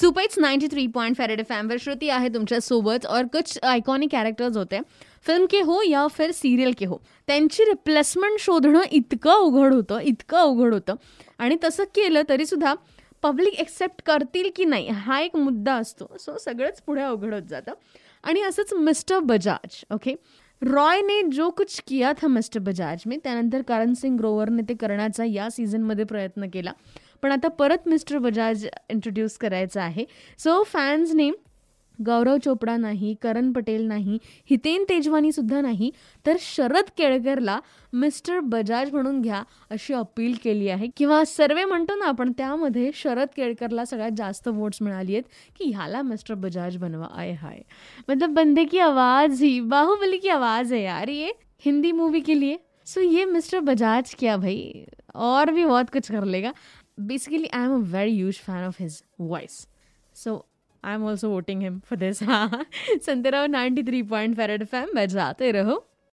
सुपैट्स ninety three point four F M Faim Shruti आहे तुमच्यासोबत और कुछ आयकॉनिक कॅरेक्टर्स होते. फिल्म के हो या फिर सिरियल के हो. त्यांची रिप्लेसमेंट शोधणं इतकं अवघड होतं इतकं अवघड होतं. आणि तसं केलं तरीसुद्धा पब्लिक एक्सेप्ट करतील की नाही हा एक मुद्दा असतो. सो सगळंच पुढे अवघड होत जातं. आणि असंच मिस्टर बजाज ओके रॉयने जो कुछ किया था मिस्टर बजाज मी त्यानंतर करण सिंग ग्रोवरने ते करण्याचा या सीझनमध्ये प्रयत्न केला. पण आता परत मिस्टर बजाज इंट्रोड्यूस करायचं आहे. सो फॅन्सने गौरव चोपडा नाही करण पटेल नाही हितेन तेजवानी सुद्धा नाही तर शरद केळकरला मिस्टर बजाज म्हणून घ्या अशी अपील केली आहे. किंवा सर्वे म्हणतो ना आपण त्यामध्ये शरद केळकरला सगळ्यात जास्त वोट्स मिळाली आहेत की ह्याला मिस्टर बजाज बनवा. आय हाय. मतलब बंदे की आवाज़ ही बाहुबली की आवाज़ आहे यार ये. हिंदी मूवी के लिए. सो ये मिस्टर बजाज क्या भाई? और भी बहुत कुछ कर लेगा. basically i'm a very huge fan of his voice. So i'm also voting him for this. ha santara 93.5 fm bajate raho